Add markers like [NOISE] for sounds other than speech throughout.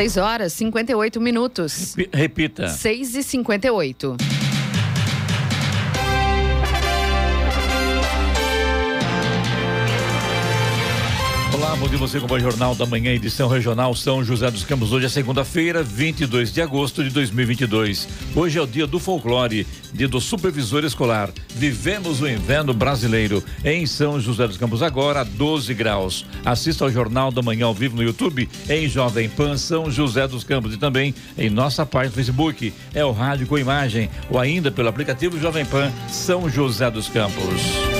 6 horas 58 minutos. Repita. 6 e 58. Dia você com o Jornal da Manhã, edição regional São José dos Campos. Hoje é segunda-feira, 22 de agosto de 2022. Hoje é o dia do folclore, dia do supervisor escolar. Vivemos o inverno brasileiro em São José dos Campos agora, 12 graus. Assista ao Jornal da Manhã ao vivo no YouTube, em Jovem Pan São José dos Campos e também em nossa página no Facebook. É o rádio com imagem ou ainda pelo aplicativo Jovem Pan São José dos Campos.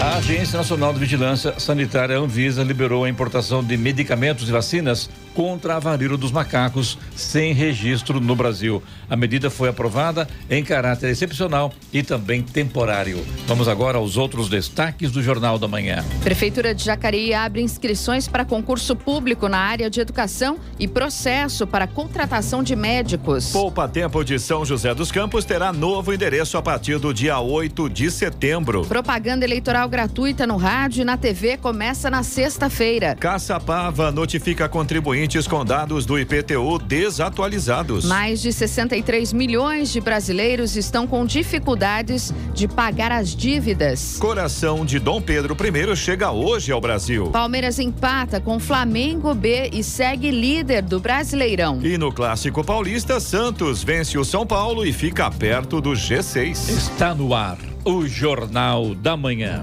A Agência Nacional de Vigilância Sanitária Anvisa liberou a importação de medicamentos e vacinas contra a varíola dos macacos sem registro no Brasil. A medida foi aprovada em caráter excepcional e também temporário. Vamos agora aos outros destaques do Jornal da Manhã. Prefeitura de Jacareí abre inscrições para concurso público na área de educação e processo para contratação de médicos. Poupa Tempo de São José dos Campos terá novo endereço a partir do dia 8 de setembro. Propaganda eleitoral gratuita no rádio e na TV começa na sexta-feira. Caçapava notifica contribuintes com dados do IPTU desatualizados. Mais de 63 milhões de brasileiros estão com dificuldades de pagar as dívidas. Coração de Dom Pedro I chega hoje ao Brasil. Palmeiras empata com Flamengo B e segue líder do Brasileirão. E no Clássico Paulista, Santos vence o São Paulo e fica perto do G6. Está no ar o Jornal da Manhã.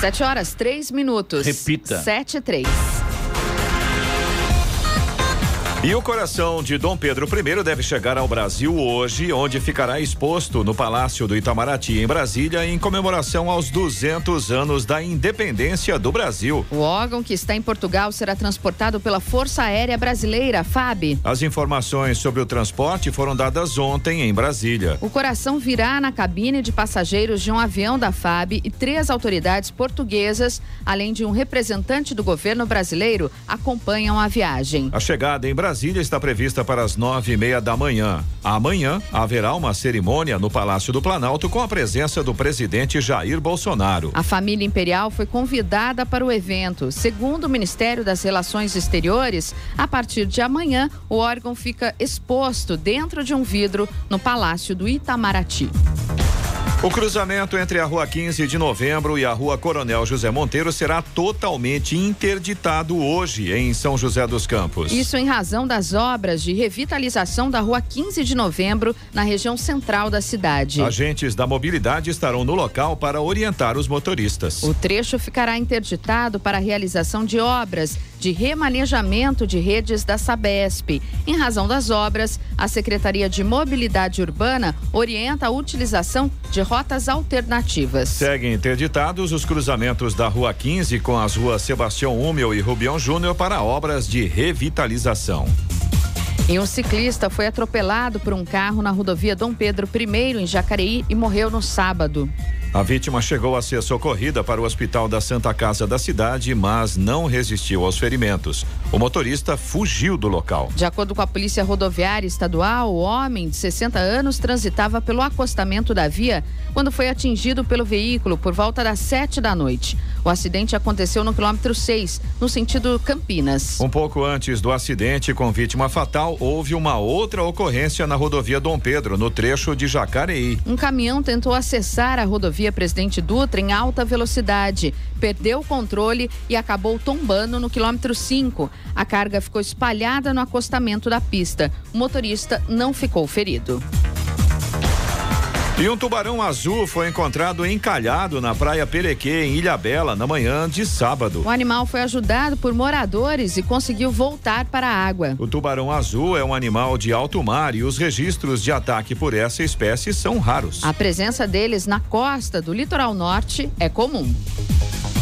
Sete horas, três minutos. Repita. Sete e três. E o coração de Dom Pedro I deve chegar ao Brasil hoje, onde ficará exposto no Palácio do Itamaraty, em Brasília, em comemoração aos 200 anos da independência do Brasil. O órgão que está em Portugal será transportado pela Força Aérea Brasileira, FAB. As informações sobre o transporte foram dadas ontem em Brasília. O coração virá na cabine de passageiros de um avião da FAB e três autoridades portuguesas, além de um representante do governo brasileiro, acompanham a viagem. A chegada em Brasília Brasília está prevista para as nove e meia da manhã. Amanhã haverá uma cerimônia no Palácio do Planalto com a presença do presidente Jair Bolsonaro. A família imperial foi convidada para o evento. Segundo o Ministério das Relações Exteriores, a partir de amanhã, o órgão fica exposto dentro de um vidro no Palácio do Itamaraty. O cruzamento entre a Rua 15 de Novembro e a Rua Coronel José Monteiro será totalmente interditado hoje em São José dos Campos. Isso em razão das obras de revitalização da Rua 15 de Novembro, na região central da cidade. Agentes da mobilidade estarão no local para orientar os motoristas. O trecho ficará interditado para a realização de obras de remanejamento de redes da Sabesp. Em razão das obras, a Secretaria de Mobilidade Urbana orienta a utilização de rotas alternativas. Seguem interditados os cruzamentos da Rua 15 com as ruas Sebastião Húmel e Rubião Júnior para obras de revitalização. E um ciclista foi atropelado por um carro na rodovia Dom Pedro I, em Jacareí, e morreu no sábado. A vítima chegou a ser socorrida para o hospital da Santa Casa da cidade, mas não resistiu aos ferimentos. O motorista fugiu do local. De acordo com a Polícia Rodoviária Estadual, o homem de 60 anos transitava pelo acostamento da via quando foi atingido pelo veículo por volta das 7 da noite. O acidente aconteceu no quilômetro 6, no sentido Campinas. Um pouco antes do acidente com vítima fatal, houve uma outra ocorrência na rodovia Dom Pedro, no trecho de Jacareí. Um caminhão tentou acessar a rodovia Presidente Dutra em alta velocidade, perdeu o controle e acabou tombando no quilômetro 5. A carga ficou espalhada no acostamento da pista. O motorista não ficou ferido. E um tubarão azul foi encontrado encalhado na praia Perequê, em Ilhabela, na manhã de sábado. O animal foi ajudado por moradores e conseguiu voltar para a água. O tubarão azul é um animal de alto mar e os registros de ataque por essa espécie são raros. A presença deles na costa do litoral norte é comum.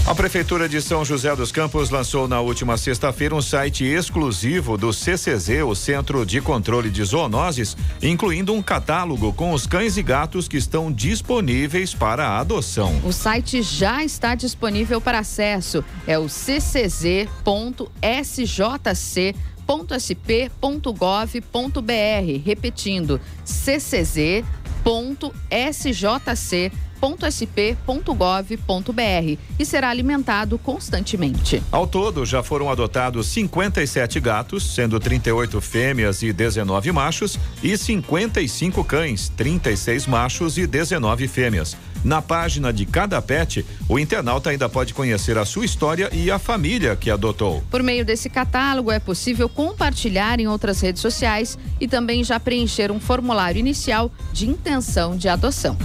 A Prefeitura de São José dos Campos lançou na última sexta-feira um site exclusivo do CCZ, o Centro de Controle de Zoonoses, incluindo um catálogo com os cães e gatos que estão disponíveis para adoção. O site já está disponível para acesso. É o ccz.sjc.sp.gov.br. Repetindo, ccz.sjc.gov.br www.sp.gov.br e será alimentado constantemente. Ao todo, já foram adotados 57 gatos, sendo 38 fêmeas e 19 machos, e 55 cães, 36 machos e 19 fêmeas. Na página de cada pet, o internauta ainda pode conhecer a sua história e a família que adotou. Por meio desse catálogo, é possível compartilhar em outras redes sociais e também já preencher um formulário inicial de intenção de adoção.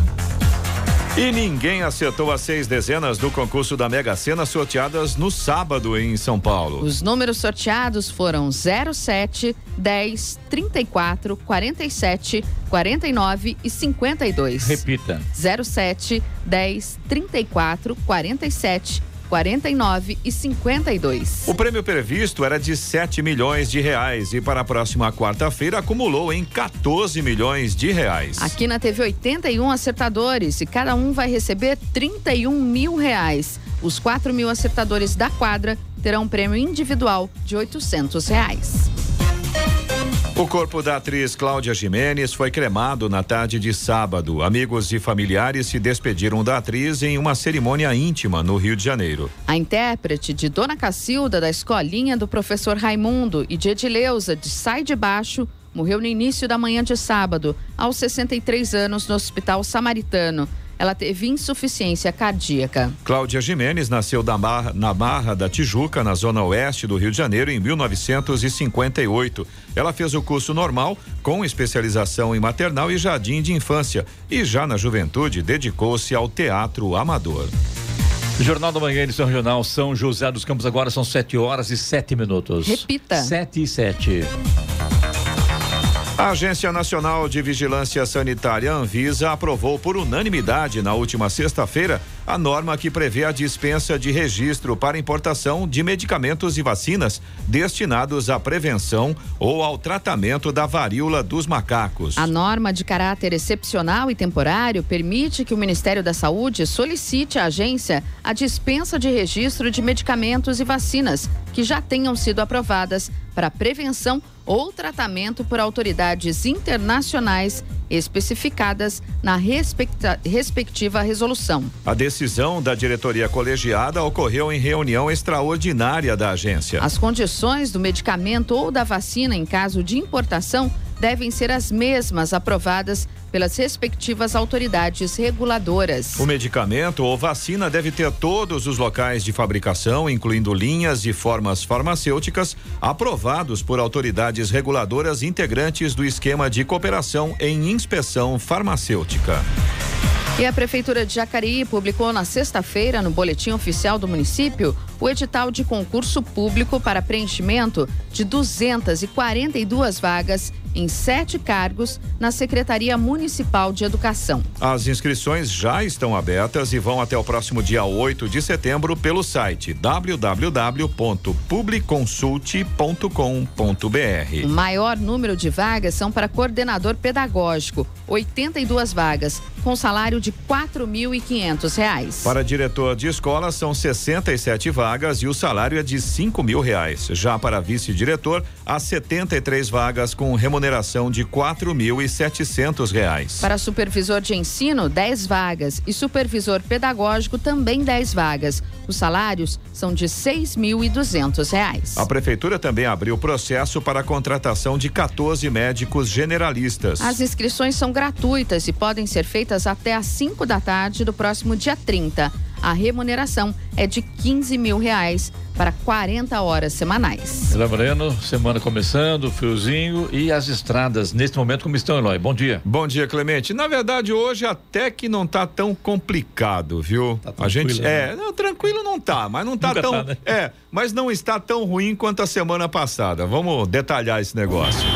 E ninguém acertou as seis dezenas do concurso da Mega Sena sorteadas no sábado em São Paulo. Os números sorteados foram 07, 10, 34, 47, 49 e 52. Repita. 07, 10, 34, 47, 49 e 52. O prêmio previsto era de 7 milhões de reais e para a próxima quarta-feira acumulou em 14 milhões de reais. Aqui na TV 81 acertadores e cada um vai receber 31 mil reais. Os 4 mil acertadores da quadra terão um prêmio individual de 800 reais. O corpo da atriz Cláudia Jimenez foi cremado na tarde de sábado. Amigos e familiares se despediram da atriz em uma cerimônia íntima no Rio de Janeiro. A intérprete de Dona Cacilda, da escolinha do professor Raimundo, e de Edileuza, de Sai de Baixo, morreu no início da manhã de sábado, aos 63 anos, no Hospital Samaritano. Ela teve insuficiência cardíaca. Cláudia Jimenez nasceu Barra, na Barra da Tijuca, na zona oeste do Rio de Janeiro, em 1958. Ela fez o curso normal, com especialização em maternal e jardim de infância, e já na juventude dedicou-se ao teatro amador. Jornal da Manhã, edição regional São José dos Campos, agora são 7 horas e 7 minutos. Repita. 7 e 7. A Agência Nacional de Vigilância Sanitária Anvisa aprovou por unanimidade na última sexta-feira a norma que prevê a dispensa de registro para importação de medicamentos e vacinas destinados à prevenção ou ao tratamento da varíola dos macacos. A norma de caráter excepcional e temporário permite que o Ministério da Saúde solicite à agência a dispensa de registro de medicamentos e vacinas que já tenham sido aprovadas para prevenção ou tratamento por autoridades internacionais especificadas na respectiva resolução. A decisão da diretoria colegiada ocorreu em reunião extraordinária da agência. As condições do medicamento ou da vacina em caso de importação devem ser as mesmas aprovadas pelas respectivas autoridades reguladoras. O medicamento ou vacina deve ter todos os locais de fabricação, incluindo linhas e formas farmacêuticas, aprovados por autoridades reguladoras integrantes do esquema de cooperação em inspeção farmacêutica. E a Prefeitura de Jacareí publicou na sexta-feira, no Boletim Oficial do Município, o edital de concurso público para preenchimento de 242 vagas em sete cargos na Secretaria Municipal de Educação. As inscrições já estão abertas e vão até o próximo dia 8 de setembro pelo site www.publiconsult.com.br. O maior número de vagas são para coordenador pedagógico, 82 vagas, com salário de R$ 4.500. Para diretor de escola são 67 vagas e o salário é de R$ mil reais. Já para vice-diretor, há 73 vagas com remuneração remuneração de quatro mil e setecentos reais. Para supervisor de ensino, 10 vagas e supervisor pedagógico também 10 vagas. Os salários são de seis mil e duzentos reais. A prefeitura também abriu processo para a contratação de 14 médicos generalistas. As inscrições são gratuitas e podem ser feitas até às 5 da tarde do próximo dia 30. A remuneração é de 15 mil reais para 40 horas semanais. Lembrando, semana começando, friozinho e as estradas neste momento como estão, Eloy? Bom dia. Bom dia, Clemente. Na verdade, hoje até que não tá tão complicado, viu? Tá a gente né? é, não, tranquilo não tá, mas não tá Nunca tão tá, né? é, mas não está tão ruim quanto a semana passada. Vamos detalhar esse negócio.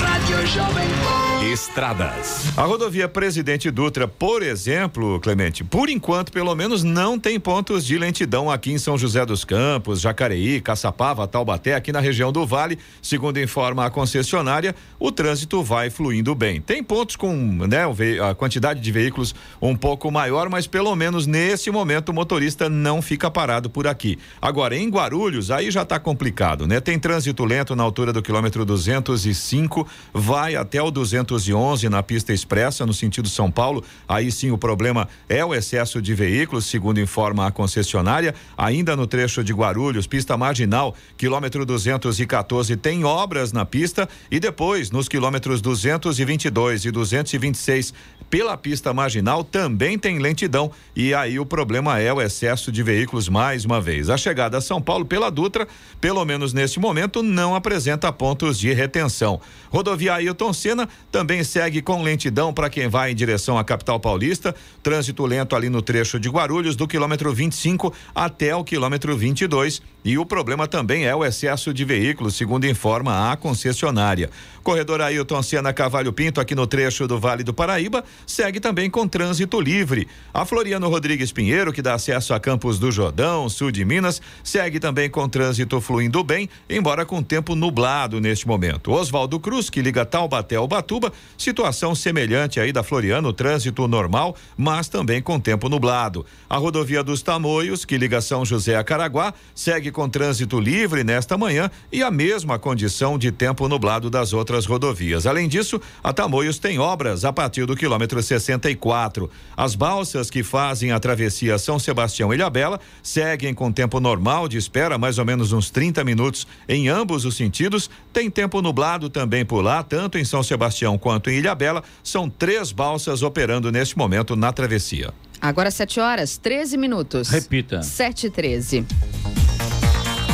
Rádio Jovem Pan. Estradas. A rodovia Presidente Dutra, por exemplo, Clemente, por enquanto, pelo menos, não tem pontos de lentidão aqui em São José dos Campos, Jacareí, Caçapava, Taubaté, aqui na região do Vale. Segundo informa a concessionária, o trânsito vai fluindo bem. Tem pontos com né, a quantidade de veículos um pouco maior, mas pelo menos nesse momento o motorista não fica parado por aqui. Agora, em Guarulhos, aí já está complicado, né? Tem trânsito lento na altura do quilômetro 205, vai até o 211 na pista expressa, no sentido São Paulo. Aí sim o problema é o excesso de veículos, segundo informa a concessionária. Ainda no trecho de Guarulhos, pista marginal, quilômetro 214, tem obras na pista e depois nos quilômetros 222 e 226 pela pista marginal também tem lentidão e aí o problema é o excesso de veículos mais uma vez. A chegada a São Paulo pela Dutra, pelo menos neste momento, não apresenta pontos de retenção. Rodovia Ailton Senna também segue com lentidão para quem vai em direção à capital paulista. Trânsito lento ali no trecho de Guarulhos, do quilômetro 25 até o quilômetro 22. E o problema também é o excesso de veículos, segundo informa a concessionária. Corredor Ailton Senna Cavalho Pinto, aqui no trecho do Vale do Paraíba, segue também com trânsito livre. A Floriano Rodrigues Pinheiro, que dá acesso a Campos do Jordão, sul de Minas, segue também com trânsito fluindo bem, embora com tempo nublado neste momento. Oswaldo Cruz, que liga Taubaté ao Batuba, situação semelhante aí da Floriano, trânsito normal, mas também com tempo nublado. A rodovia dos Tamoios, que liga São José a Caraguá, segue com trânsito livre nesta manhã e a mesma condição de tempo nublado das outras rodovias. Além disso, a Tamoios tem obras a partir do quilômetro 64. As balsas que fazem a travessia São Sebastião Ilhabela seguem com tempo normal de espera, mais ou menos uns 30 minutos em ambos os sentidos. Tem tempo nublado também por lá, tanto em São Sebastião quanto em Ilhabela. São três balsas operando neste momento na travessia. Agora 7 horas, 13 minutos. Repita. 7 e 13.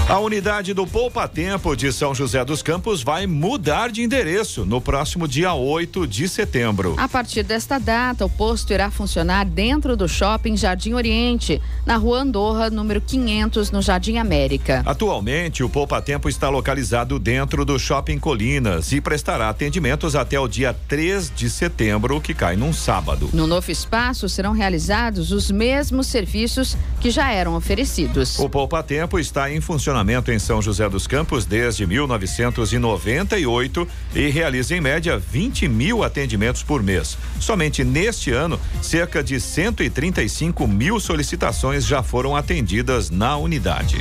A unidade do Poupa Tempo de São José dos Campos vai mudar de endereço no próximo dia 8 de setembro. A partir desta data, o posto irá funcionar dentro do shopping Jardim Oriente, na rua Andorra, número 500, no Jardim América. Atualmente, o Poupa Tempo está localizado dentro do Shopping Colinas e prestará atendimentos até o dia 3 de setembro, que cai num sábado. No novo espaço serão realizados os mesmos serviços que já eram oferecidos. O Poupa Tempo está em funcionamento funcionamento em São José dos Campos desde 1998 e realiza em média 20 mil atendimentos por mês. Somente neste ano, cerca de 135 mil solicitações já foram atendidas na unidade.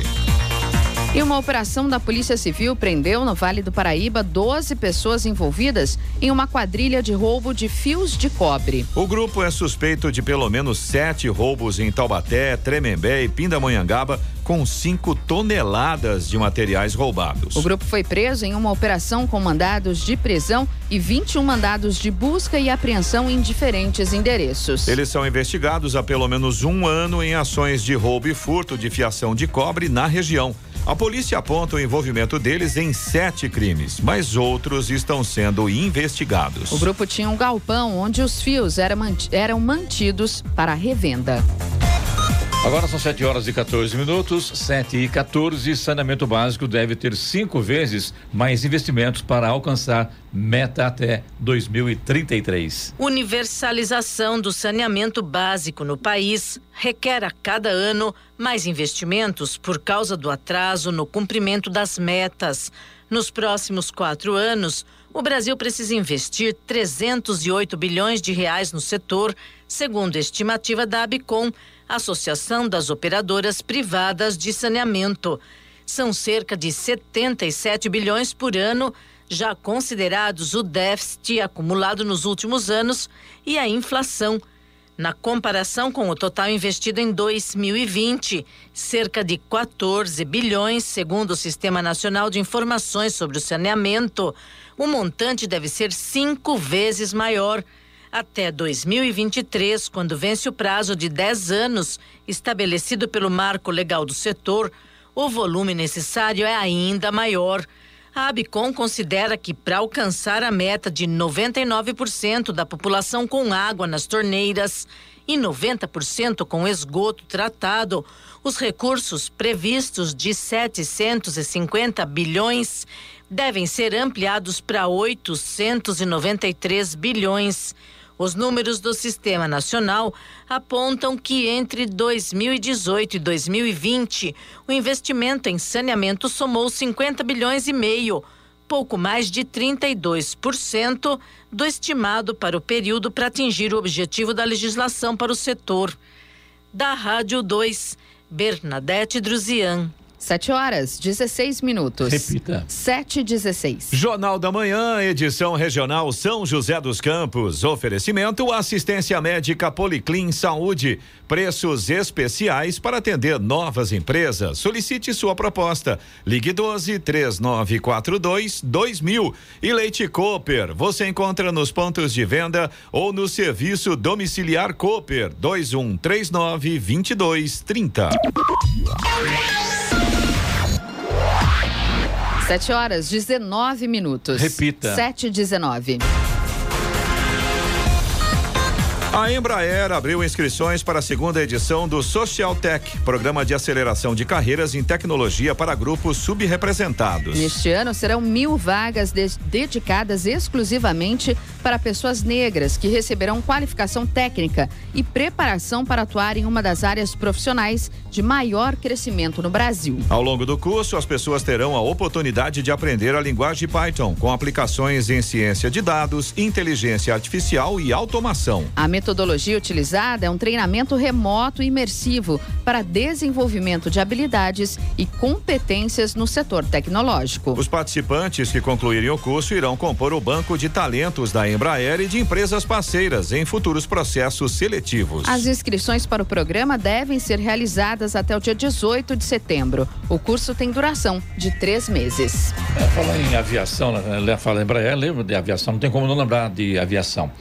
E uma operação da Polícia Civil prendeu no Vale do Paraíba 12 pessoas envolvidas em uma quadrilha de roubo de fios de cobre. O grupo é suspeito de pelo menos sete roubos em Taubaté, Tremembé e Pindamonhangaba, com 5 toneladas de materiais roubados. O grupo foi preso em uma operação com mandados de prisão e 21 mandados de busca e apreensão em diferentes endereços. Eles são investigados há pelo menos um ano em ações de roubo e furto de fiação de cobre na região. A polícia aponta o envolvimento deles em sete crimes, mas outros estão sendo investigados. O grupo tinha um galpão onde os fios eram mantidos para revenda. Agora são 7 horas e 14 minutos, 7 e 14. Saneamento básico deve ter cinco vezes mais investimentos para alcançar meta até 2033. Universalização do saneamento básico no país requer a cada ano mais investimentos por causa do atraso no cumprimento das metas. Nos próximos quatro anos, o Brasil precisa investir 308 bilhões de reais no setor, segundo estimativa da Abicom Associação das Operadoras Privadas de Saneamento. São cerca de 77 bilhões por ano, já considerados o déficit acumulado nos últimos anos e a inflação. Na comparação com o total investido em 2020, cerca de 14 bilhões, segundo o Sistema Nacional de Informações sobre o Saneamento, o montante deve ser cinco vezes maior até 2023, quando vence o prazo de 10 anos estabelecido pelo marco legal do setor, o volume necessário é ainda maior. A Abicom considera que para alcançar a meta de 99% da população com água nas torneiras e 90% com esgoto tratado. Os recursos previstos de 750 bilhões devem ser ampliados para 893 bilhões. Os números do Sistema Nacional apontam que entre 2018 e 2020, o investimento em saneamento somou 50 bilhões e meio, pouco mais de 32% do estimado para o período para atingir o objetivo da legislação para o setor. Da Rádio 2, Bernadette Druzian. 7 horas, 16 minutos. Repita. 7 e 16. Jornal da Manhã, edição regional São José dos Campos. Oferecimento assistência médica Policlin Saúde. Preços especiais para atender novas empresas. Solicite sua proposta. Ligue 12 3942 2000. E Leite Cooper. Você encontra nos pontos de venda ou no serviço domiciliar Cooper 2139 2230. 7 horas, 19 minutos. Repita. 7 e 19. A Embraer abriu inscrições para a segunda edição do Social Tech, programa de aceleração de carreiras em tecnologia para grupos subrepresentados. Neste ano serão mil vagas de- dedicadas exclusivamente para pessoas negras que receberão qualificação técnica e preparação para atuar em uma das áreas profissionais de maior crescimento no Brasil. Ao longo do curso, as pessoas terão a oportunidade de aprender a linguagem Python, com aplicações em ciência de dados, inteligência artificial e automação. A metodologia utilizada é um treinamento remoto e imersivo para desenvolvimento de habilidades e competências no setor tecnológico. Os participantes que concluírem o curso irão compor o banco de talentos da Embraer e de empresas parceiras em futuros processos seletivos. As inscrições para o programa devem ser realizadas até o dia 18 de setembro. O curso tem duração de três meses. É, falar em aviação, né? fala Embraer, lembra de aviação, não tem como não lembrar de aviação.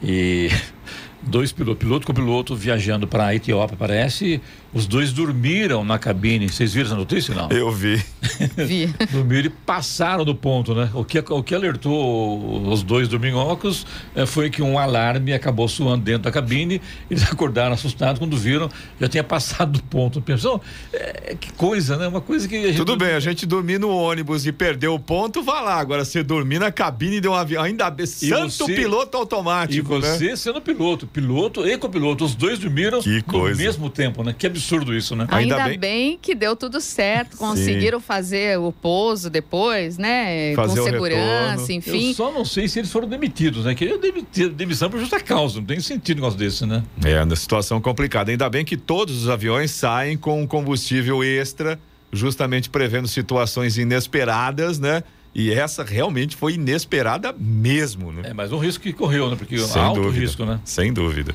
E [LAUGHS] dois pilotos, piloto com piloto viajando para a Etiópia, parece, os dois dormiram na cabine. Vocês viram essa notícia não? Eu vi. [LAUGHS] Vi. [LAUGHS] Dormiram e passaram do ponto, né? O que, o que alertou os dois dormingocos eh, foi que um alarme acabou soando dentro da cabine. Eles [LAUGHS] acordaram assustados quando viram já tinha passado do ponto. Pensou, é, que coisa, né? Uma coisa que a gente Tudo bem, a gente dormir no ônibus e perder o ponto, vá lá. Agora, você dormir na cabine de um avião, ainda bem, santo você- piloto E automático, né? você sendo piloto, piloto e copiloto, os dois dormiram Que coisa. no mesmo tempo, né? Que absurdo isso, né? Ainda Ainda, bem- bem... que deu tudo certo, conseguiram fazer o pouso depois, né? Fazer o Com segurança, retorno. enfim. Eu só não sei se eles foram demitidos, né? Que eu demiti- demissão por justa causa, não tem sentido um negócio desse, né? É, na situação complicada. Ainda bem que todos os aviões saem com combustível extra, justamente prevendo situações inesperadas, né? E essa realmente foi inesperada mesmo, né? É, mas um risco que correu, né? Porque Sem alto dúvida. risco, né? Sem dúvida.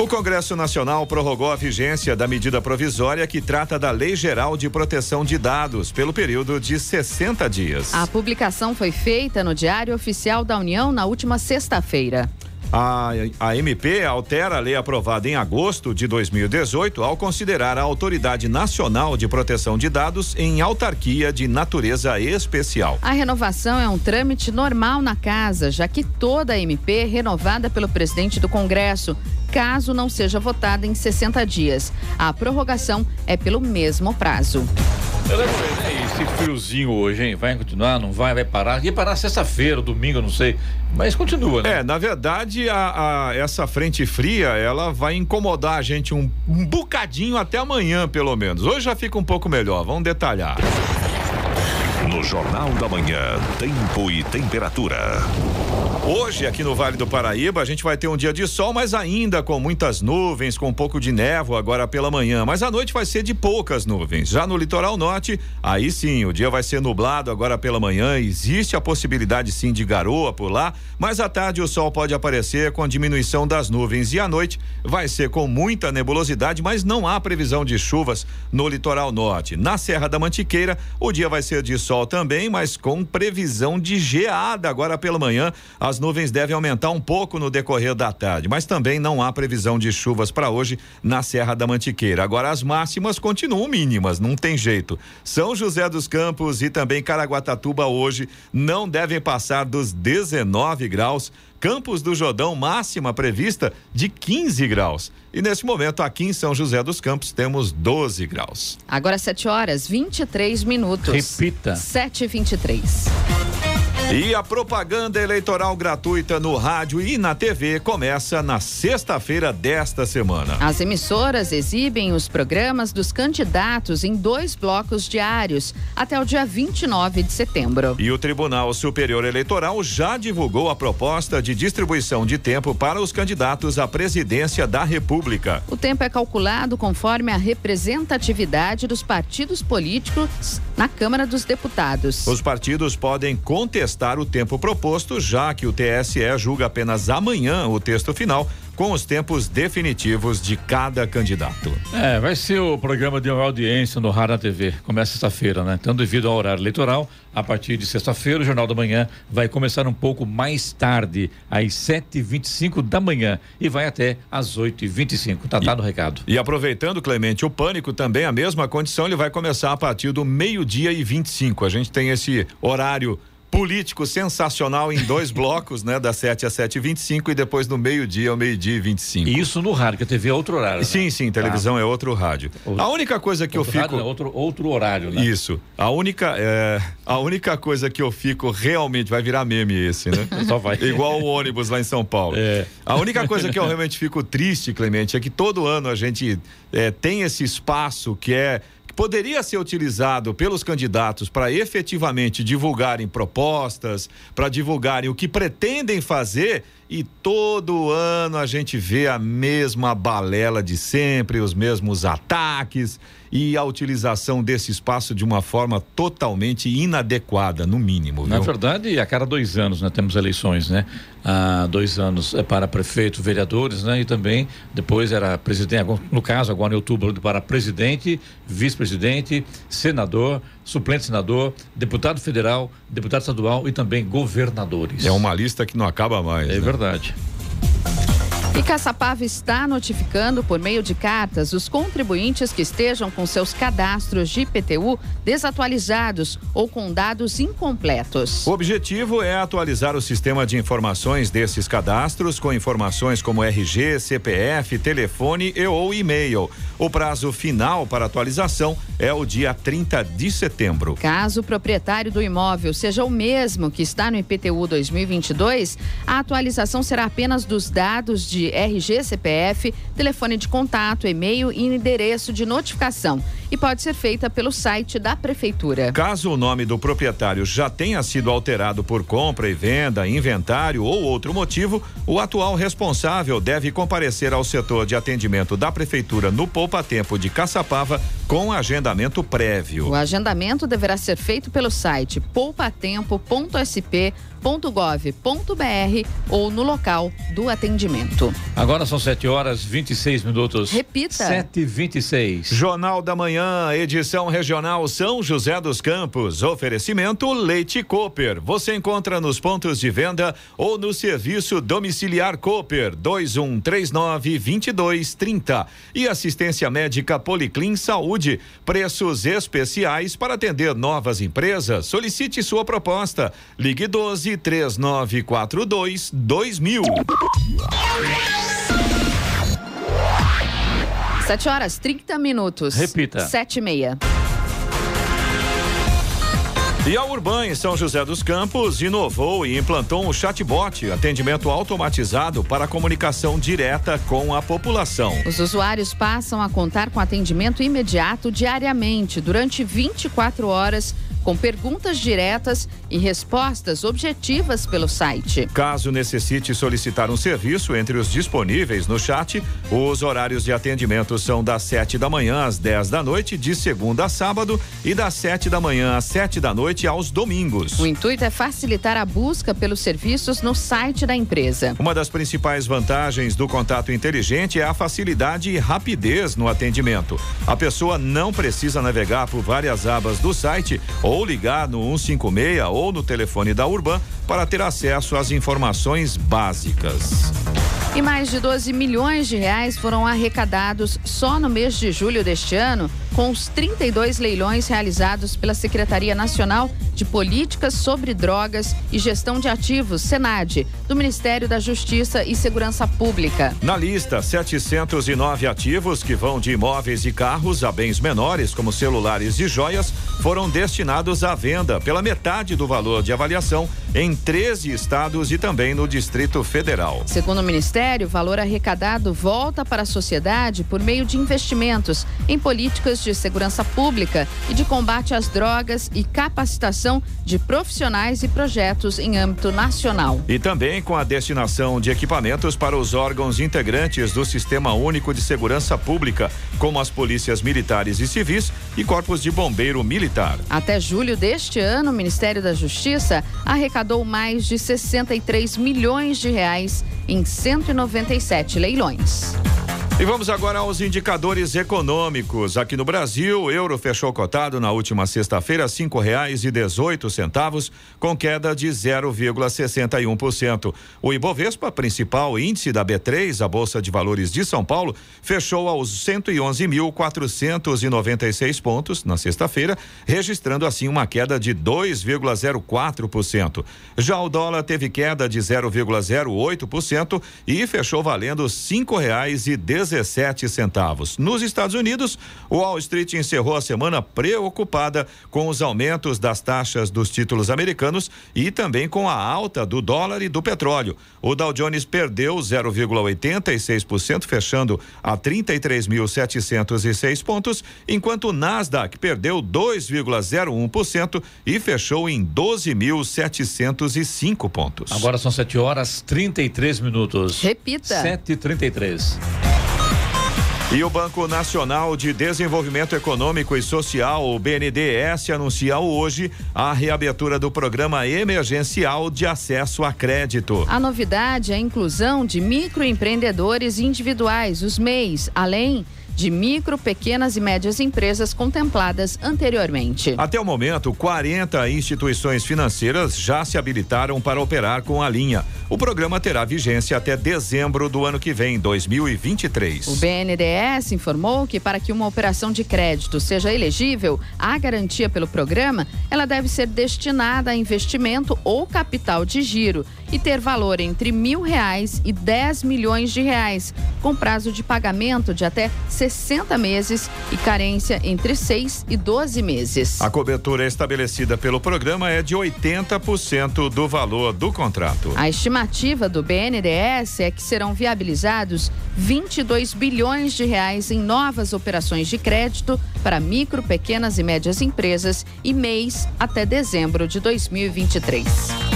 O Congresso Nacional prorrogou a vigência da medida provisória que trata da Lei Geral de Proteção de Dados pelo período de 60 dias. A publicação foi feita no Diário Oficial da União na última sexta-feira. A, a MP altera a lei aprovada em agosto de 2018 ao considerar a Autoridade Nacional de Proteção de Dados em autarquia de natureza especial. A renovação é um trâmite normal na casa, já que toda a MP é renovada pelo presidente do Congresso, caso não seja votada em 60 dias. A prorrogação é pelo mesmo prazo. Né, esse friozinho hoje, hein? Vai continuar, não vai, vai parar. Ia parar sexta-feira, domingo, eu não sei. Mas continua, né? É, na verdade, a, a- essa frente fria, ela vai incomodar a gente um, um bocadinho até amanhã, pelo menos. Hoje já fica um pouco melhor, vamos detalhar. No Jornal da Manhã, tempo e temperatura. Hoje, aqui no Vale do Paraíba, a gente vai ter um dia de sol, mas ainda com muitas nuvens, com um pouco de névoa agora pela manhã. Mas a noite vai ser de poucas nuvens. Já no litoral norte, aí sim, o dia vai ser nublado agora pela manhã. Existe a possibilidade sim de garoa por lá, mas à tarde o sol pode aparecer com diminuição das nuvens. E à noite vai ser com muita nebulosidade, mas não há previsão de chuvas no litoral norte. Na Serra da Mantiqueira, o dia vai ser de sol também, mas com previsão de geada agora pela manhã. As nuvens devem aumentar um pouco no decorrer da tarde, mas também não há previsão de chuvas para hoje na Serra da Mantiqueira. Agora as máximas continuam mínimas, não tem jeito. São José dos Campos e também Caraguatatuba hoje não devem passar dos 19 graus. Campos do Jordão, máxima prevista de 15 graus. E nesse momento, aqui em São José dos Campos, temos 12 graus. Agora 7 horas 23 minutos. Repita. 7 e 23 e a propaganda eleitoral gratuita no rádio e na TV começa na sexta-feira desta semana. As emissoras exibem os programas dos candidatos em dois blocos diários até o dia 29 de setembro. E o Tribunal Superior Eleitoral já divulgou a proposta de distribuição de tempo para os candidatos à presidência da República. O tempo é calculado conforme a representatividade dos partidos políticos na Câmara dos Deputados. Os partidos podem contestar o tempo proposto, já que o TSE julga apenas amanhã o texto final com os tempos definitivos de cada candidato. É, vai ser o programa de audiência no Rádio TV. Começa sexta-feira, né? Então, devido ao horário eleitoral, a partir de sexta-feira, o Jornal da Manhã vai começar um pouco mais tarde, às 7h25 da manhã, e vai até às 8h25. Tá dado o recado. E aproveitando, Clemente, o pânico também, a mesma condição, ele vai começar a partir do meio-dia e 25. A gente tem esse horário político sensacional em dois [LAUGHS] blocos, né? Das 7 às 7 e 25 e depois no meio-dia ao meio-dia e 25. Isso no rádio, que a TV é outro horário. Né? Sim, sim, televisão tá. é outro rádio. a única coisa que eu fico. É outro, outro horário, né? Isso. A única, é... a única coisa que eu fico realmente. Vai virar meme esse, né? [LAUGHS] Só vai. Igual o ônibus lá em São Paulo. É. A única coisa que eu realmente fico triste, Clemente, é que todo ano a gente é, tem esse espaço que é poderia ser utilizado pelos candidatos para efetivamente divulgarem propostas, para divulgarem o que pretendem fazer e todo ano a gente vê a mesma balela de sempre, os mesmos ataques e a utilização desse espaço de uma forma totalmente inadequada, no mínimo. Viu? Na verdade, a cada dois anos nós né, temos eleições, né? Há dois anos é para prefeito, vereadores, né? E também depois era presidente, no caso agora em outubro para presidente, vice-presidente, senador, suplente senador, deputado federal, deputado estadual e também governadores. É uma lista que não acaba mais. É né? verdade. E Caçapava está notificando por meio de cartas os contribuintes que estejam com seus cadastros de IPTU desatualizados ou com dados incompletos. O objetivo é atualizar o sistema de informações desses cadastros com informações como RG, CPF, telefone e ou e-mail. O prazo final para atualização é o dia 30 de setembro. Caso o proprietário do imóvel seja o mesmo que está no IPTU 2022, a atualização será apenas dos dados de de RG, CPF, telefone de contato, e-mail e endereço de notificação e pode ser feita pelo site da Prefeitura. Caso o nome do proprietário já tenha sido alterado por compra e venda, inventário ou outro motivo, o atual responsável deve comparecer ao setor de atendimento da Prefeitura no Poupa Tempo de Caçapava com agendamento prévio. O agendamento deverá ser feito pelo site poupatempo.sp.com www.gov.br ou no local do atendimento. Agora são 7 horas 26 minutos. Repita. 7 e 26 Jornal da Manhã, edição regional São José dos Campos. Oferecimento Leite Cooper. Você encontra nos pontos de venda ou no serviço domiciliar Cooper 2139 2230. E assistência médica Policlin Saúde. Preços especiais para atender novas empresas. Solicite sua proposta. Ligue 12 e três nove quatro dois dois mil. Sete horas, trinta minutos. Repita. Sete e meia. E a Urban em São José dos Campos inovou e implantou um chatbot, atendimento automatizado para comunicação direta com a população. Os usuários passam a contar com atendimento imediato diariamente, durante 24 horas com perguntas diretas e respostas objetivas pelo site. Caso necessite solicitar um serviço entre os disponíveis no chat, os horários de atendimento são das 7 da manhã às 10 da noite, de segunda a sábado, e das 7 da manhã às 7 da noite aos domingos. O intuito é facilitar a busca pelos serviços no site da empresa. Uma das principais vantagens do contato inteligente é a facilidade e rapidez no atendimento. A pessoa não precisa navegar por várias abas do site ou ligar no 156 ou no telefone da Urban para ter acesso às informações básicas. E mais de 12 milhões de reais foram arrecadados só no mês de julho deste ano, com os 32 leilões realizados pela Secretaria Nacional de Políticas sobre Drogas e Gestão de Ativos, SENAD, do Ministério da Justiça e Segurança Pública. Na lista, 709 ativos que vão de imóveis e carros a bens menores, como celulares e joias, foram destinados à venda pela metade do valor de avaliação em 13 estados e também no Distrito Federal. Segundo o Ministério, o valor arrecadado volta para a sociedade por meio de investimentos em políticas de segurança pública e de combate às drogas e capacitação de profissionais e projetos em âmbito nacional. E também com a destinação de equipamentos para os órgãos integrantes do Sistema Único de Segurança Pública, como as polícias militares e civis e corpos de bombeiro militar. Até julho deste ano, o Ministério da Justiça arrecadou mais de 63 milhões de reais em 197 leilões. E vamos agora aos indicadores econômicos. Aqui no Brasil, o euro fechou cotado na última sexta-feira cinco reais e dezoito centavos, com queda de 0,61%. O Ibovespa, principal índice da B3, a Bolsa de Valores de São Paulo, fechou aos 111.496 pontos na sexta-feira, registrando assim uma queda de 2,04%. Já o dólar teve queda de 0,08% e fechou valendo cinco reais e 17 centavos. Nos Estados Unidos, o Wall Street encerrou a semana preocupada com os aumentos das taxas dos títulos americanos e também com a alta do dólar e do petróleo. O Dow Jones perdeu 0,86%, fechando a 33.706 pontos, enquanto o Nasdaq perdeu 2,01% e fechou em 12.705 pontos. Agora são 7 horas 33 minutos. Repita. 7h33. E o Banco Nacional de Desenvolvimento Econômico e Social, o BNDES, anuncia hoje a reabertura do programa emergencial de acesso a crédito. A novidade é a inclusão de microempreendedores individuais, os MEIs, além de micro, pequenas e médias empresas contempladas anteriormente. Até o momento, 40 instituições financeiras já se habilitaram para operar com a linha. O programa terá vigência até dezembro do ano que vem, 2023. O BNDES informou que para que uma operação de crédito seja elegível à garantia pelo programa, ela deve ser destinada a investimento ou capital de giro e ter valor entre mil reais e 10 milhões de reais, com prazo de pagamento de até 60 meses e carência entre 6 e 12 meses. A cobertura estabelecida pelo programa é de 80% do valor do contrato. A estimativa do BNDES é que serão viabilizados 22 bilhões de reais em novas operações de crédito para micro, pequenas e médias empresas e mês até dezembro de 2023.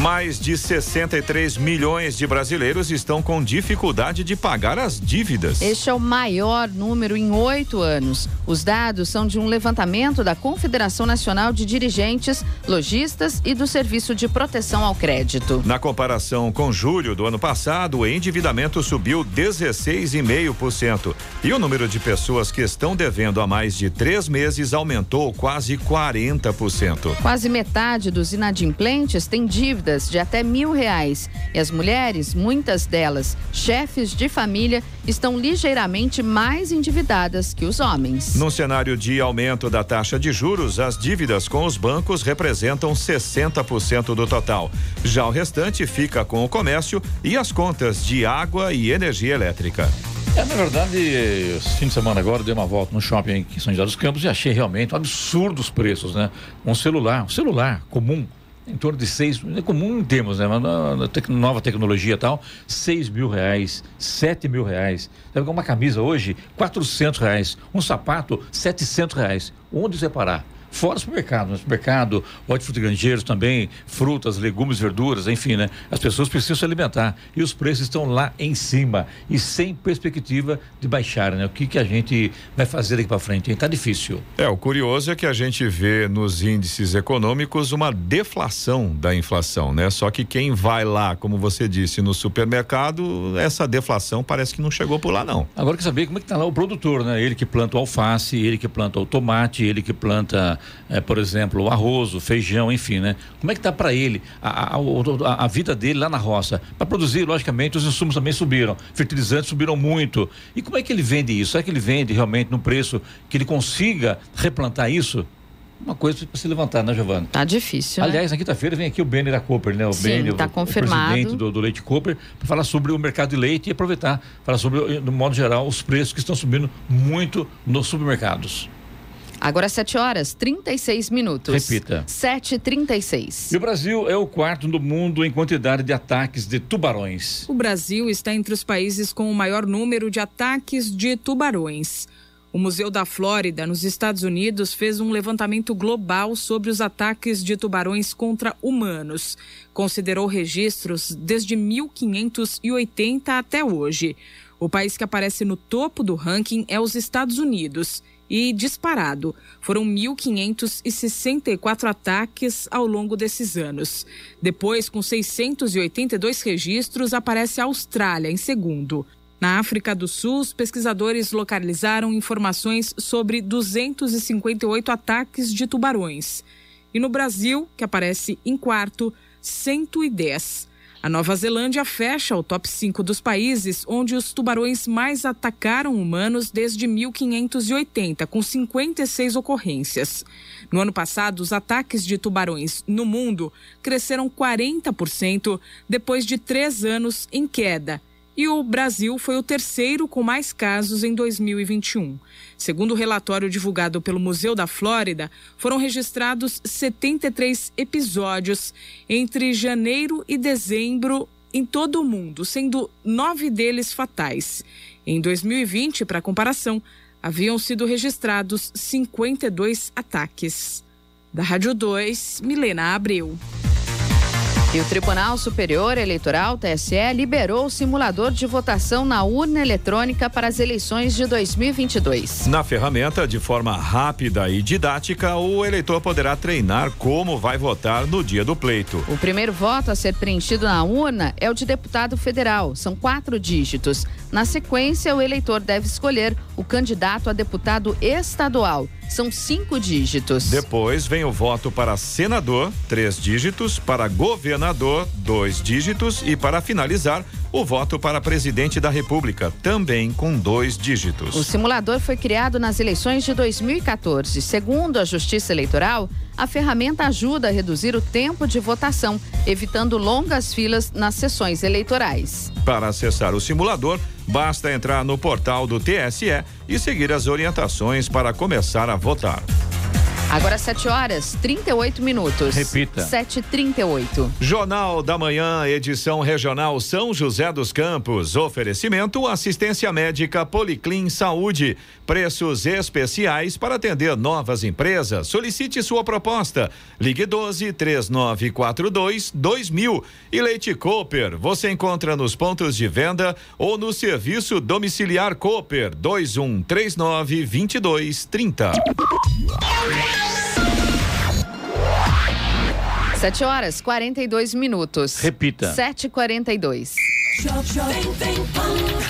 Mais de 63 milhões de brasileiros estão com dificuldade de pagar as dívidas. Este é o maior número em oito anos. Os dados são de um levantamento da Confederação Nacional de Dirigentes, Lojistas e do Serviço de Proteção ao Crédito. Na comparação com julho do ano passado, o endividamento subiu 16,5%. E o número de pessoas que estão devendo há mais de três meses aumentou quase 40%. Quase metade dos inadimplentes tem dívidas de até mil reais. E as mulheres, muitas delas chefes de família, estão ligeiramente mais endividadas que os homens. No cenário de aumento da taxa de juros, as dívidas com os bancos representam 60% do total. Já o restante fica com o comércio e as contas de água e energia elétrica. É, na verdade, esse fim de semana agora eu dei uma volta no shopping aqui em São José dos Campos e achei realmente um absurdo os preços, né? Um celular, um celular comum, em torno de seis, é comum em termos, né? Mas na, tec, nova tecnologia e tal, seis mil reais, sete mil reais. Sabe, uma camisa hoje, quatrocentos reais. Um sapato, setecentos reais. Onde separar? Fora o supermercado, no supermercado, hortifrutigranjeiros também, frutas, legumes, verduras, enfim, né? As pessoas precisam se alimentar e os preços estão lá em cima e sem perspectiva de baixar, né? O que que a gente vai fazer daqui para frente? Tá difícil. É, o curioso é que a gente vê nos índices econômicos uma deflação da inflação, né? Só que quem vai lá, como você disse, no supermercado, essa deflação parece que não chegou por lá não. Agora quer saber como é que tá lá o produtor, né? Ele que planta o alface, ele que planta o tomate, ele que planta é, por exemplo, o arroz, o feijão, enfim, né? Como é que tá para ele a, a, a, vida dele lá na roça? Para produzir, logicamente, os insumos também subiram, fertilizantes subiram muito. E como é que ele vende isso? É que ele vende realmente no preço que ele consiga replantar isso? uma coisa para se levantar, né, Giovana? Tá difícil. Aliás, né? na quinta-feira vem aqui o Benner da Cooper, né? O Sim, Benner, tá o, confirmado. o presidente do, do Leite Cooper, para falar sobre o mercado de leite e aproveitar, falar sobre, no modo geral, os preços que estão subindo muito nos supermercados. Agora 7 horas 36 minutos. Repita. 7h36. E o Brasil é o quarto do mundo em quantidade de ataques de tubarões. O Brasil está entre os países com o maior número de ataques de tubarões. O Museu da Flórida, nos Estados Unidos, fez um levantamento global sobre os ataques de tubarões contra humanos. Considerou registros desde 1580 até hoje. O país que aparece no topo do ranking é os Estados Unidos. E disparado, foram 1.564 ataques ao longo desses anos. Depois, com 682 registros, aparece a Austrália em segundo. Na África do Sul, os pesquisadores localizaram informações sobre 258 ataques de tubarões. E no Brasil, que aparece em quarto, 110. A Nova Zelândia fecha o top 5 dos países onde os tubarões mais atacaram humanos desde 1580, com 56 ocorrências. No ano passado, os ataques de tubarões no mundo cresceram 40% depois de três anos em queda e o Brasil foi o terceiro com mais casos em 2021. Segundo o relatório divulgado pelo Museu da Flórida, foram registrados 73 episódios entre janeiro e dezembro em todo o mundo, sendo nove deles fatais. Em 2020, para comparação, haviam sido registrados 52 ataques. Da Rádio 2, Milena Abreu. E o Tribunal Superior Eleitoral, TSE, liberou o simulador de votação na urna eletrônica para as eleições de 2022. Na ferramenta, de forma rápida e didática, o eleitor poderá treinar como vai votar no dia do pleito. O primeiro voto a ser preenchido na urna é o de deputado federal. São quatro dígitos. Na sequência, o eleitor deve escolher o candidato a deputado estadual. São cinco dígitos. Depois vem o voto para senador, três dígitos, para governador, dois dígitos e para finalizar, o voto para presidente da República, também com dois dígitos. O simulador foi criado nas eleições de 2014. Segundo a Justiça Eleitoral, a ferramenta ajuda a reduzir o tempo de votação, evitando longas filas nas sessões eleitorais. Para acessar o simulador, basta entrar no portal do TSE e seguir as orientações para começar a votar. Agora 7 horas 38 minutos. Repita. 7h38. Jornal da Manhã, edição regional São José dos Campos. Oferecimento assistência médica Policlin Saúde. Preços especiais para atender novas empresas. Solicite sua proposta. Ligue 12 3942 2000. E Leite Cooper. Você encontra nos pontos de venda ou no serviço domiciliar Cooper 2139 2230. Sete horas 42 minutos. Repita. 7h42.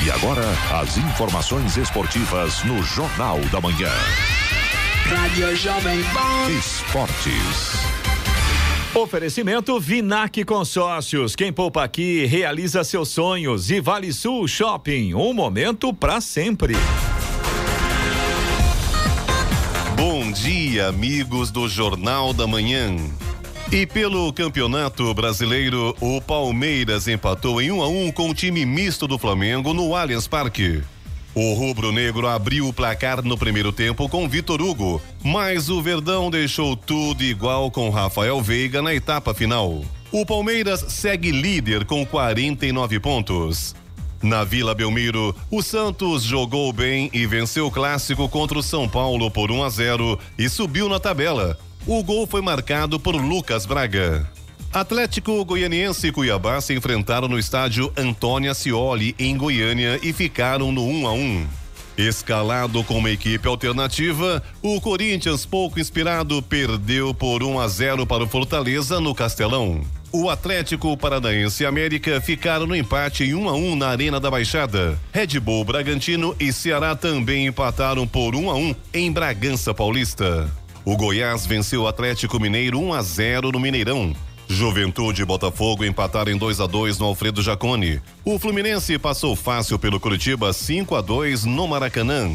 E agora, as informações esportivas no Jornal da Manhã. Rádio Jovem Pan. Esportes. Oferecimento Vinac Consórcios. Quem poupa aqui realiza seus sonhos. E Vale Sul Shopping. Um momento para sempre. Bom dia, amigos do Jornal da Manhã. E pelo Campeonato Brasileiro, o Palmeiras empatou em 1 um a 1 um com o time misto do Flamengo no Allianz Parque. O rubro-negro abriu o placar no primeiro tempo com Vitor Hugo, mas o Verdão deixou tudo igual com Rafael Veiga na etapa final. O Palmeiras segue líder com 49 pontos. Na Vila Belmiro, o Santos jogou bem e venceu o clássico contra o São Paulo por 1 a 0 e subiu na tabela. O gol foi marcado por Lucas Braga. Atlético Goianiense e Cuiabá se enfrentaram no estádio Antônia Cioli, em Goiânia, e ficaram no 1 a 1. Escalado com uma equipe alternativa, o Corinthians, pouco inspirado, perdeu por 1 a 0 para o Fortaleza no Castelão. O Atlético Paranaense e América ficaram no empate em 1 a 1 na Arena da Baixada. Red Bull Bragantino e Ceará também empataram por 1 a 1 em Bragança Paulista. O Goiás venceu o Atlético Mineiro 1 a 0 no Mineirão. Juventude e Botafogo empataram em 2 a 2 no Alfredo Jacone. O Fluminense passou fácil pelo Curitiba 5 a 2 no Maracanã.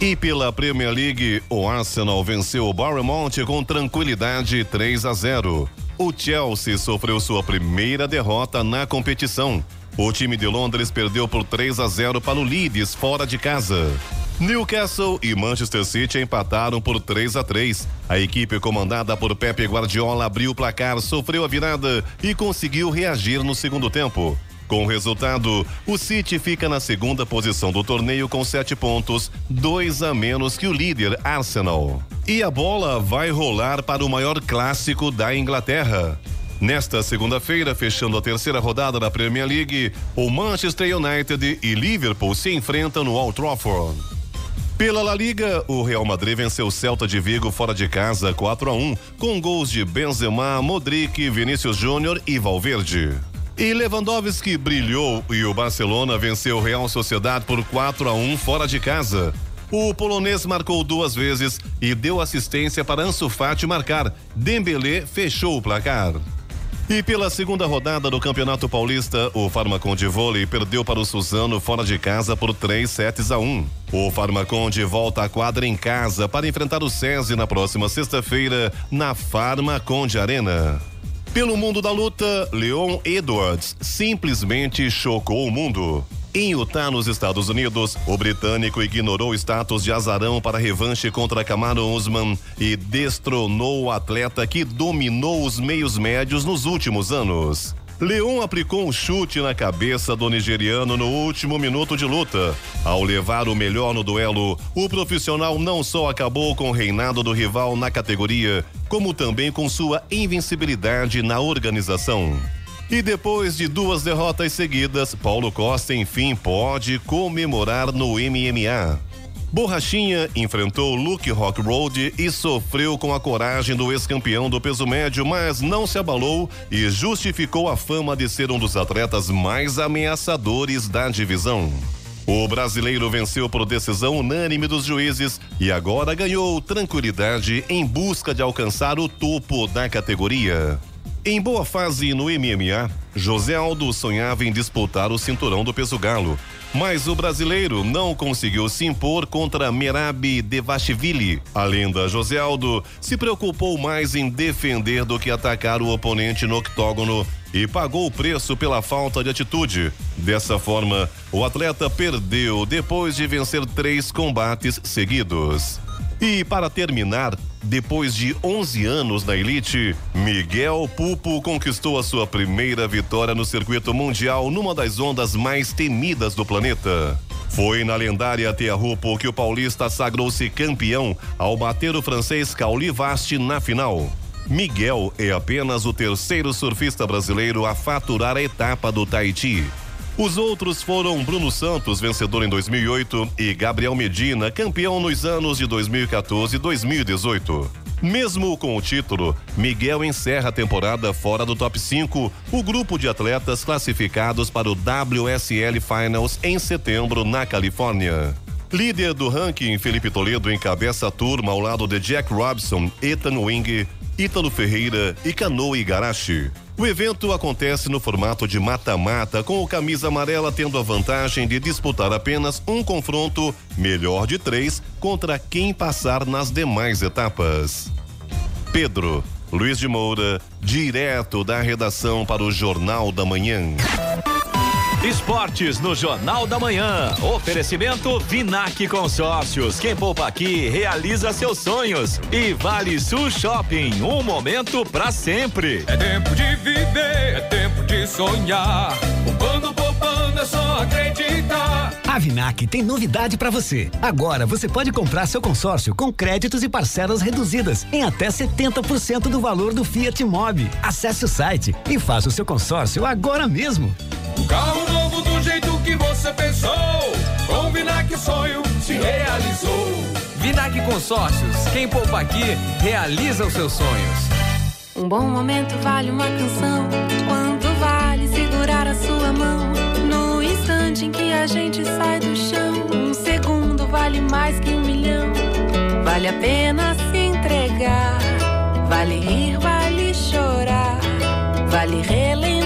E pela Premier League, o Arsenal venceu o Bournemouth com tranquilidade 3 a 0. O Chelsea sofreu sua primeira derrota na competição. O time de Londres perdeu por 3 a 0 para o Leeds fora de casa. Newcastle e Manchester City empataram por 3 a 3. A equipe comandada por Pepe Guardiola abriu o placar, sofreu a virada e conseguiu reagir no segundo tempo. Com o resultado, o City fica na segunda posição do torneio com sete pontos, dois a menos que o líder Arsenal. E a bola vai rolar para o maior clássico da Inglaterra. Nesta segunda-feira, fechando a terceira rodada da Premier League, o Manchester United e Liverpool se enfrentam no Old Trafford. Pela La Liga, o Real Madrid venceu o Celta de Vigo fora de casa 4 a 1, com gols de Benzema, Modric, Vinícius Júnior e Valverde. E Lewandowski brilhou e o Barcelona venceu o Real Sociedad por 4 a 1 fora de casa. O polonês marcou duas vezes e deu assistência para Ansu Fati marcar. Dembélé fechou o placar. E pela segunda rodada do Campeonato Paulista, o Farmacon de vôlei perdeu para o Suzano fora de casa por 3 sets a 1. O Farmacon de volta à quadra em casa para enfrentar o SESI na próxima sexta-feira na Farmacon de Arena. Pelo mundo da luta, Leon Edwards simplesmente chocou o mundo. Em Utah, nos Estados Unidos, o britânico ignorou o status de azarão para revanche contra Kamaru Usman e destronou o atleta que dominou os meios médios nos últimos anos. Leon aplicou um chute na cabeça do nigeriano no último minuto de luta. Ao levar o melhor no duelo, o profissional não só acabou com o reinado do rival na categoria, como também com sua invencibilidade na organização. E depois de duas derrotas seguidas, Paulo Costa enfim pode comemorar no MMA. Borrachinha enfrentou Luke Rock Road e sofreu com a coragem do ex-campeão do peso médio, mas não se abalou e justificou a fama de ser um dos atletas mais ameaçadores da divisão. O brasileiro venceu por decisão unânime dos juízes e agora ganhou tranquilidade em busca de alcançar o topo da categoria. Em boa fase no MMA, José Aldo sonhava em disputar o cinturão do peso galo, mas o brasileiro não conseguiu se impor contra Merab Devashvili. A lenda José Aldo se preocupou mais em defender do que atacar o oponente no octógono e pagou o preço pela falta de atitude. Dessa forma, o atleta perdeu depois de vencer três combates seguidos. E para terminar, depois de 11 anos na elite, Miguel Pupo conquistou a sua primeira vitória no circuito mundial numa das ondas mais temidas do planeta. Foi na lendária Rupo que o paulista sagrou-se campeão ao bater o francês Cauli Vasti na final. Miguel é apenas o terceiro surfista brasileiro a faturar a etapa do Tahiti. Os outros foram Bruno Santos, vencedor em 2008, e Gabriel Medina, campeão nos anos de 2014 e 2018. Mesmo com o título, Miguel encerra a temporada fora do top 5, o grupo de atletas classificados para o WSL Finals em setembro na Califórnia. Líder do ranking, Felipe Toledo encabeça a turma ao lado de Jack Robson, Ethan Wing, Ítalo Ferreira e Canoa Igarashi. O evento acontece no formato de mata-mata, com o camisa amarela tendo a vantagem de disputar apenas um confronto, melhor de três, contra quem passar nas demais etapas. Pedro, Luiz de Moura, direto da redação para o Jornal da Manhã. Esportes no Jornal da Manhã. Oferecimento Vinac Consórcios. Quem poupa aqui realiza seus sonhos. E Vale Sul Shopping. Um momento para sempre. É tempo de viver, é tempo de sonhar. Poupando, poupando, é só acreditar. A Vinac tem novidade para você. Agora você pode comprar seu consórcio com créditos e parcelas reduzidas em até 70% do valor do Fiat Mobi. Acesse o site e faça o seu consórcio agora mesmo. Carro novo do jeito que você pensou. Com Vinac o sonho se realizou. Vinac Consórcios. Quem poupa aqui realiza os seus sonhos. Um bom momento vale uma canção. Quanto vale segurar a sua mão? instante em que a gente sai do chão, um segundo vale mais que um milhão. Vale a pena se entregar, vale rir, vale chorar, vale relembrar.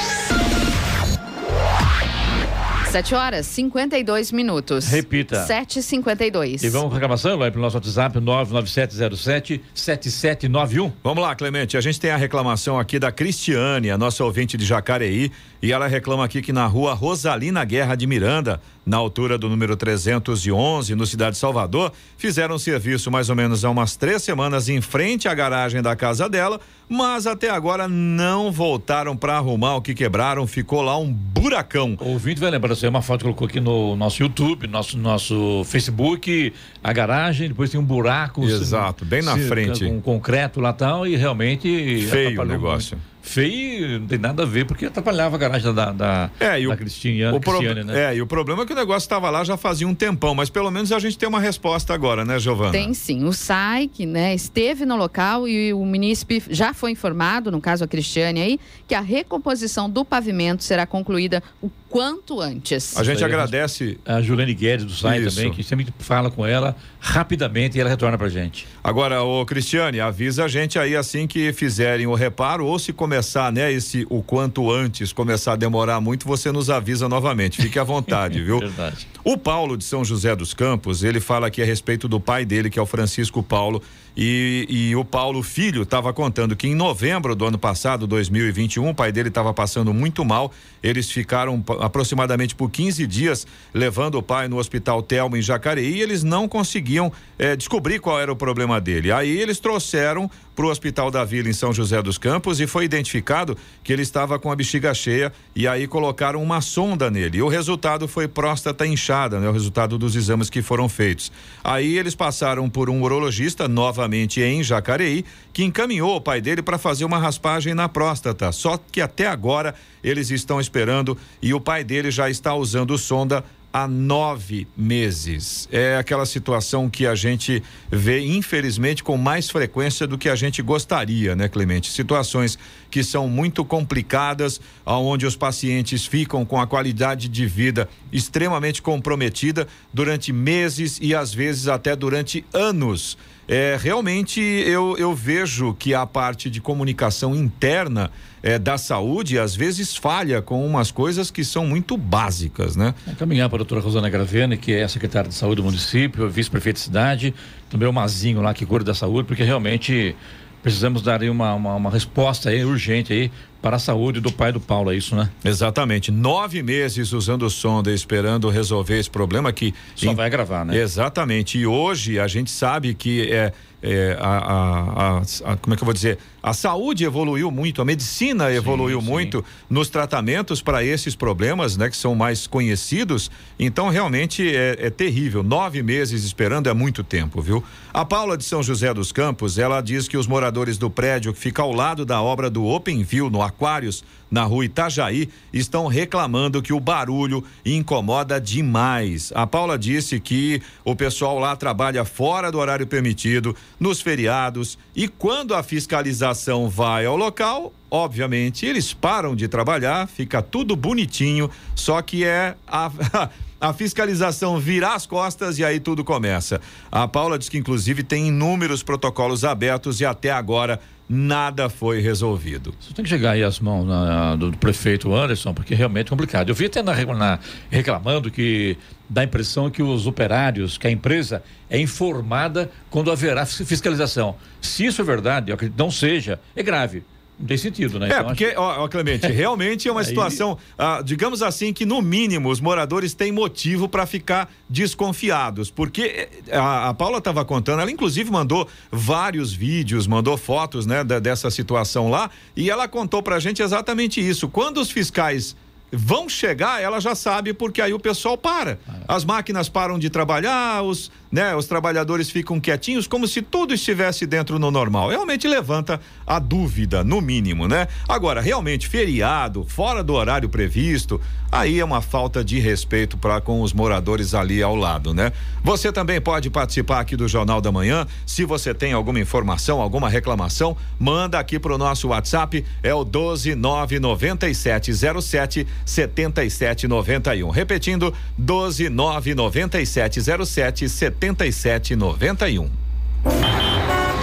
7 horas 52 minutos. Repita. 7h52. E vamos com reclamação, vai pro nosso WhatsApp 99707 7791. Vamos lá, Clemente. A gente tem a reclamação aqui da Cristiane, a nossa ouvinte de Jacareí, e ela reclama aqui que na rua Rosalina Guerra de Miranda, na altura do número 311, no Cidade de Salvador, fizeram serviço mais ou menos há umas três semanas em frente à garagem da casa dela, mas até agora não voltaram para arrumar o que quebraram, ficou lá um buracão. O ouvinte vai lembrar, aí é uma foto que colocou aqui no nosso YouTube, nosso, nosso Facebook, a garagem, depois tem um buraco. Exato, bem na frente. Com concreto lá tal, e realmente. Feio o negócio. muito. Feio, não tem nada a ver, porque atrapalhava a garagem da, da, É, e da o, Cristina, o pro- Cristiane, né? é, e o problema é que o negócio estava lá já fazia um tempão, mas pelo menos a gente tem uma resposta agora, né, Giovana? Tem sim. O SAI, que né, esteve no local e o munícipe já foi informado, no caso a Cristiane aí, que a recomposição do pavimento será concluída o quanto antes. A gente agradece. A Juliane Guedes do SAI Isso. também, que sempre fala com ela rapidamente e ela retorna pra gente. Agora, ô Cristiane, avisa a gente aí assim que fizerem o reparo ou se começar, né, esse o quanto antes começar a demorar muito, você nos avisa novamente. Fique à vontade, [LAUGHS] viu? Verdade. O Paulo de São José dos Campos, ele fala aqui a respeito do pai dele, que é o Francisco Paulo, e, e o Paulo filho estava contando que em novembro do ano passado, 2021, o pai dele estava passando muito mal. Eles ficaram aproximadamente por 15 dias levando o pai no Hospital Telmo em Jacareí eles não conseguiam eh, descobrir qual era o problema dele. Aí eles trouxeram para o Hospital da Vila em São José dos Campos e foi identificado que ele estava com a bexiga cheia e aí colocaram uma sonda nele. E o resultado foi próstata inchada, né? O resultado dos exames que foram feitos. Aí eles passaram por um urologista novamente em Jacareí, que encaminhou o pai dele para fazer uma raspagem na próstata. Só que até agora eles estão esperando e o pai dele já está usando sonda há nove meses. É aquela situação que a gente vê, infelizmente, com mais frequência do que a gente gostaria, né, Clemente? Situações que são muito complicadas, aonde os pacientes ficam com a qualidade de vida extremamente comprometida durante meses e às vezes até durante anos. É, realmente eu, eu vejo que a parte de comunicação interna é, da saúde às vezes falha com umas coisas que são muito básicas, né? Encaminhar para a doutora Rosana Gravene, que é a secretária de saúde do município, vice-prefeita de cidade, também o Mazinho lá que cuida da saúde, porque realmente precisamos dar aí uma, uma, uma resposta aí urgente aí para a saúde do pai do Paulo, é isso, né? Exatamente. Nove meses usando sonda, esperando resolver esse problema que. Só vai agravar, né? Exatamente. E hoje a gente sabe que é. é, a, a- a- a- como é que eu vou dizer? A saúde evoluiu muito, a medicina evoluiu muito nos tratamentos para esses problemas, né, que são mais conhecidos. Então, realmente é, é terrível. Nove meses esperando é muito tempo, viu? A Paula de São José dos Campos, ela diz que os moradores do prédio que fica ao lado da obra do Open View, no Aquários, na rua Itajaí, estão reclamando que o barulho incomoda demais. A Paula disse que o pessoal lá trabalha fora do horário permitido, nos feriados, e quando a fiscalização vai ao local, obviamente, eles param de trabalhar, fica tudo bonitinho, só que é a. [LAUGHS] A fiscalização virar as costas e aí tudo começa. A Paula diz que, inclusive, tem inúmeros protocolos abertos e até agora nada foi resolvido. Isso tem que chegar aí às mãos na- do, do prefeito Anderson, porque é realmente complicado. Eu vi até na, na- reclamando que dá a impressão que os operários, que a empresa é informada quando haverá fis- fiscalização. Se isso é verdade, eu acredito que não seja, é grave. Não tem sentido, né? É, Então, porque, ó, ó, Clemente, [LAUGHS] realmente é uma Aí- situação, ah, digamos assim, que no mínimo os moradores têm motivo para ficar desconfiados, porque eh, a, a Paula estava contando, ela inclusive mandou vários vídeos, mandou fotos, né, da- dessa situação lá, e ela contou pra gente exatamente isso. Quando os fiscais vão chegar, ela já sabe, porque aí o pessoal para. As máquinas param de trabalhar, os, né, os trabalhadores ficam quietinhos, como se tudo estivesse dentro no normal. Realmente levanta a dúvida, no mínimo, né? Agora, realmente, feriado, fora do horário previsto, aí é uma falta de respeito para com os moradores ali ao lado, né? Você também pode participar aqui do Jornal da Manhã. Se você tem alguma informação, alguma reclamação, manda aqui pro nosso WhatsApp, é o 1299707 7791. Repetindo, 1299707 7791.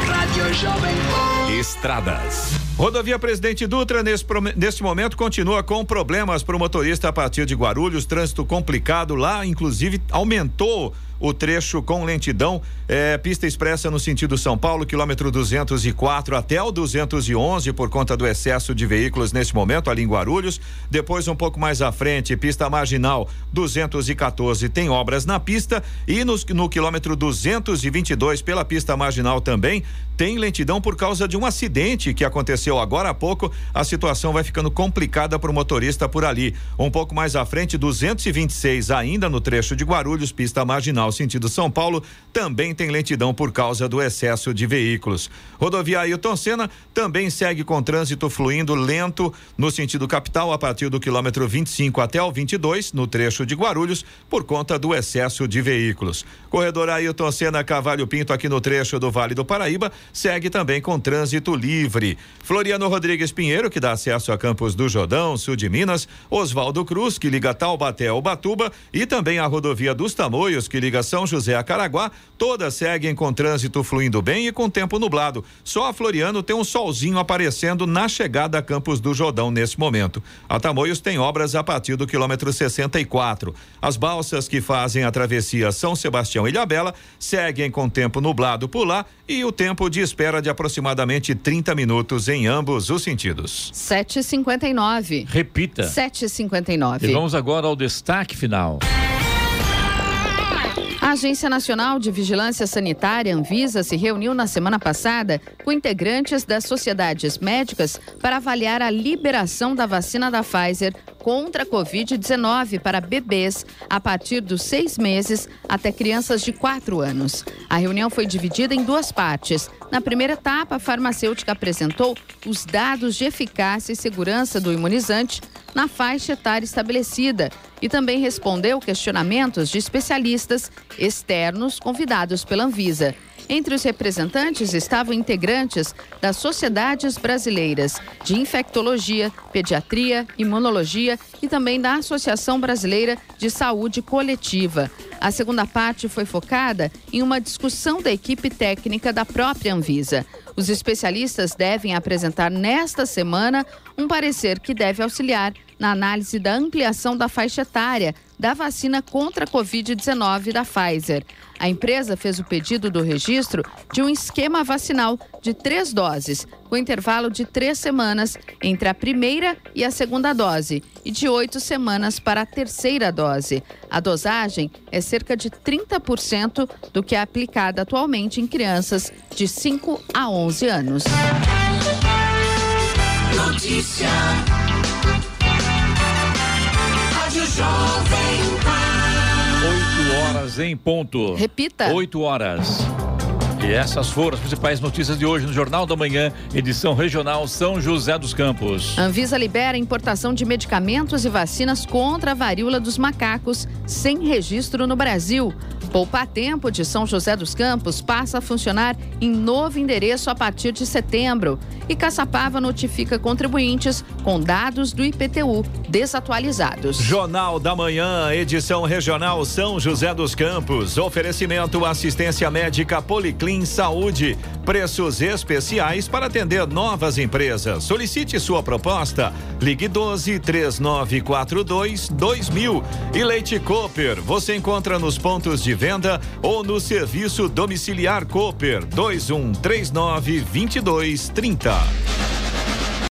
Rádio Jovem Pan. Estradas. Rodovia Presidente Dutra, nesse, neste momento, continua com problemas para o motorista a partir de Guarulhos, trânsito complicado lá, inclusive aumentou o trecho com lentidão, é, pista expressa no sentido São Paulo, quilômetro 204 até o 211 por conta do excesso de veículos neste momento ali em Guarulhos. Depois um pouco mais à frente, pista marginal 214 tem obras na pista e no, no quilômetro 222 pela pista marginal também tem lentidão por causa de um acidente que aconteceu agora há pouco. A situação vai ficando complicada para o motorista por ali. Um pouco mais à frente, 226 ainda no trecho de Guarulhos, pista marginal sentido São Paulo, também tem lentidão por causa do excesso de veículos. Rodovia Ailton Senna também segue com trânsito fluindo lento no sentido capital a partir do quilômetro 25 até o 22 no trecho de Guarulhos por conta do excesso de veículos. Corredor Ailton Senna Cavalho Pinto aqui no trecho do Vale do Paraíba segue também com trânsito livre. Floriano Rodrigues Pinheiro, que dá acesso a Campos do Jordão, sul de Minas, Oswaldo Cruz, que liga Taubaté ao Batuba, e também a rodovia dos Tamoios, que liga São José a Caraguá, todas seguem com trânsito fluindo bem e com tempo nublado. Só a Floriano tem um solzinho aparecendo na chegada a Campos do Jordão nesse momento. A Tamoios tem obras a partir do quilômetro 64. As balsas que fazem a travessia São Sebastião e Ilhabela seguem com tempo nublado por lá e o tempo de espera de aproximadamente 30 minutos em ambos os sentidos. 7h59. Repita. 7h59. E vamos agora ao destaque final. A Agência Nacional de Vigilância Sanitária, Anvisa, se reuniu na semana passada com integrantes das sociedades médicas para avaliar a liberação da vacina da Pfizer contra a Covid-19 para bebês a partir dos seis meses até crianças de quatro anos. A reunião foi dividida em duas partes. Na primeira etapa, a farmacêutica apresentou os dados de eficácia e segurança do imunizante na faixa etária estabelecida e também respondeu questionamentos de especialistas externos convidados pela Anvisa. Entre os representantes estavam integrantes das sociedades brasileiras de infectologia, pediatria, imunologia e também da Associação Brasileira de Saúde Coletiva. A segunda parte foi focada em uma discussão da equipe técnica da própria Anvisa. Os especialistas devem apresentar nesta semana um parecer que deve auxiliar na análise da ampliação da faixa etária da vacina contra a Covid-19 da Pfizer. A empresa fez o pedido do registro de um esquema vacinal de três doses, com intervalo de três semanas entre a primeira e a segunda dose e de oito semanas para a terceira dose. A dosagem é cerca de 30% do que é aplicada atualmente em crianças de 5 a 11 anos. Notícia. Jovem Pan. 8 horas em ponto. Repita. 8 horas. E essas foram as principais notícias de hoje no Jornal da Manhã, edição regional São José dos Campos. Anvisa libera a importação de medicamentos e vacinas contra a varíola dos macacos sem registro no Brasil. Poupa Tempo de São José dos Campos passa a funcionar em novo endereço a partir de setembro. E Caçapava notifica contribuintes com dados do IPTU desatualizados. Jornal da Manhã, edição regional São José dos Campos. Oferecimento assistência médica Policlin Saúde. Preços especiais para atender novas empresas. Solicite sua proposta. Ligue 12 3942 2000. E Leite Cooper. Você encontra nos pontos de venda ou no serviço domiciliar Cooper 2139 2230.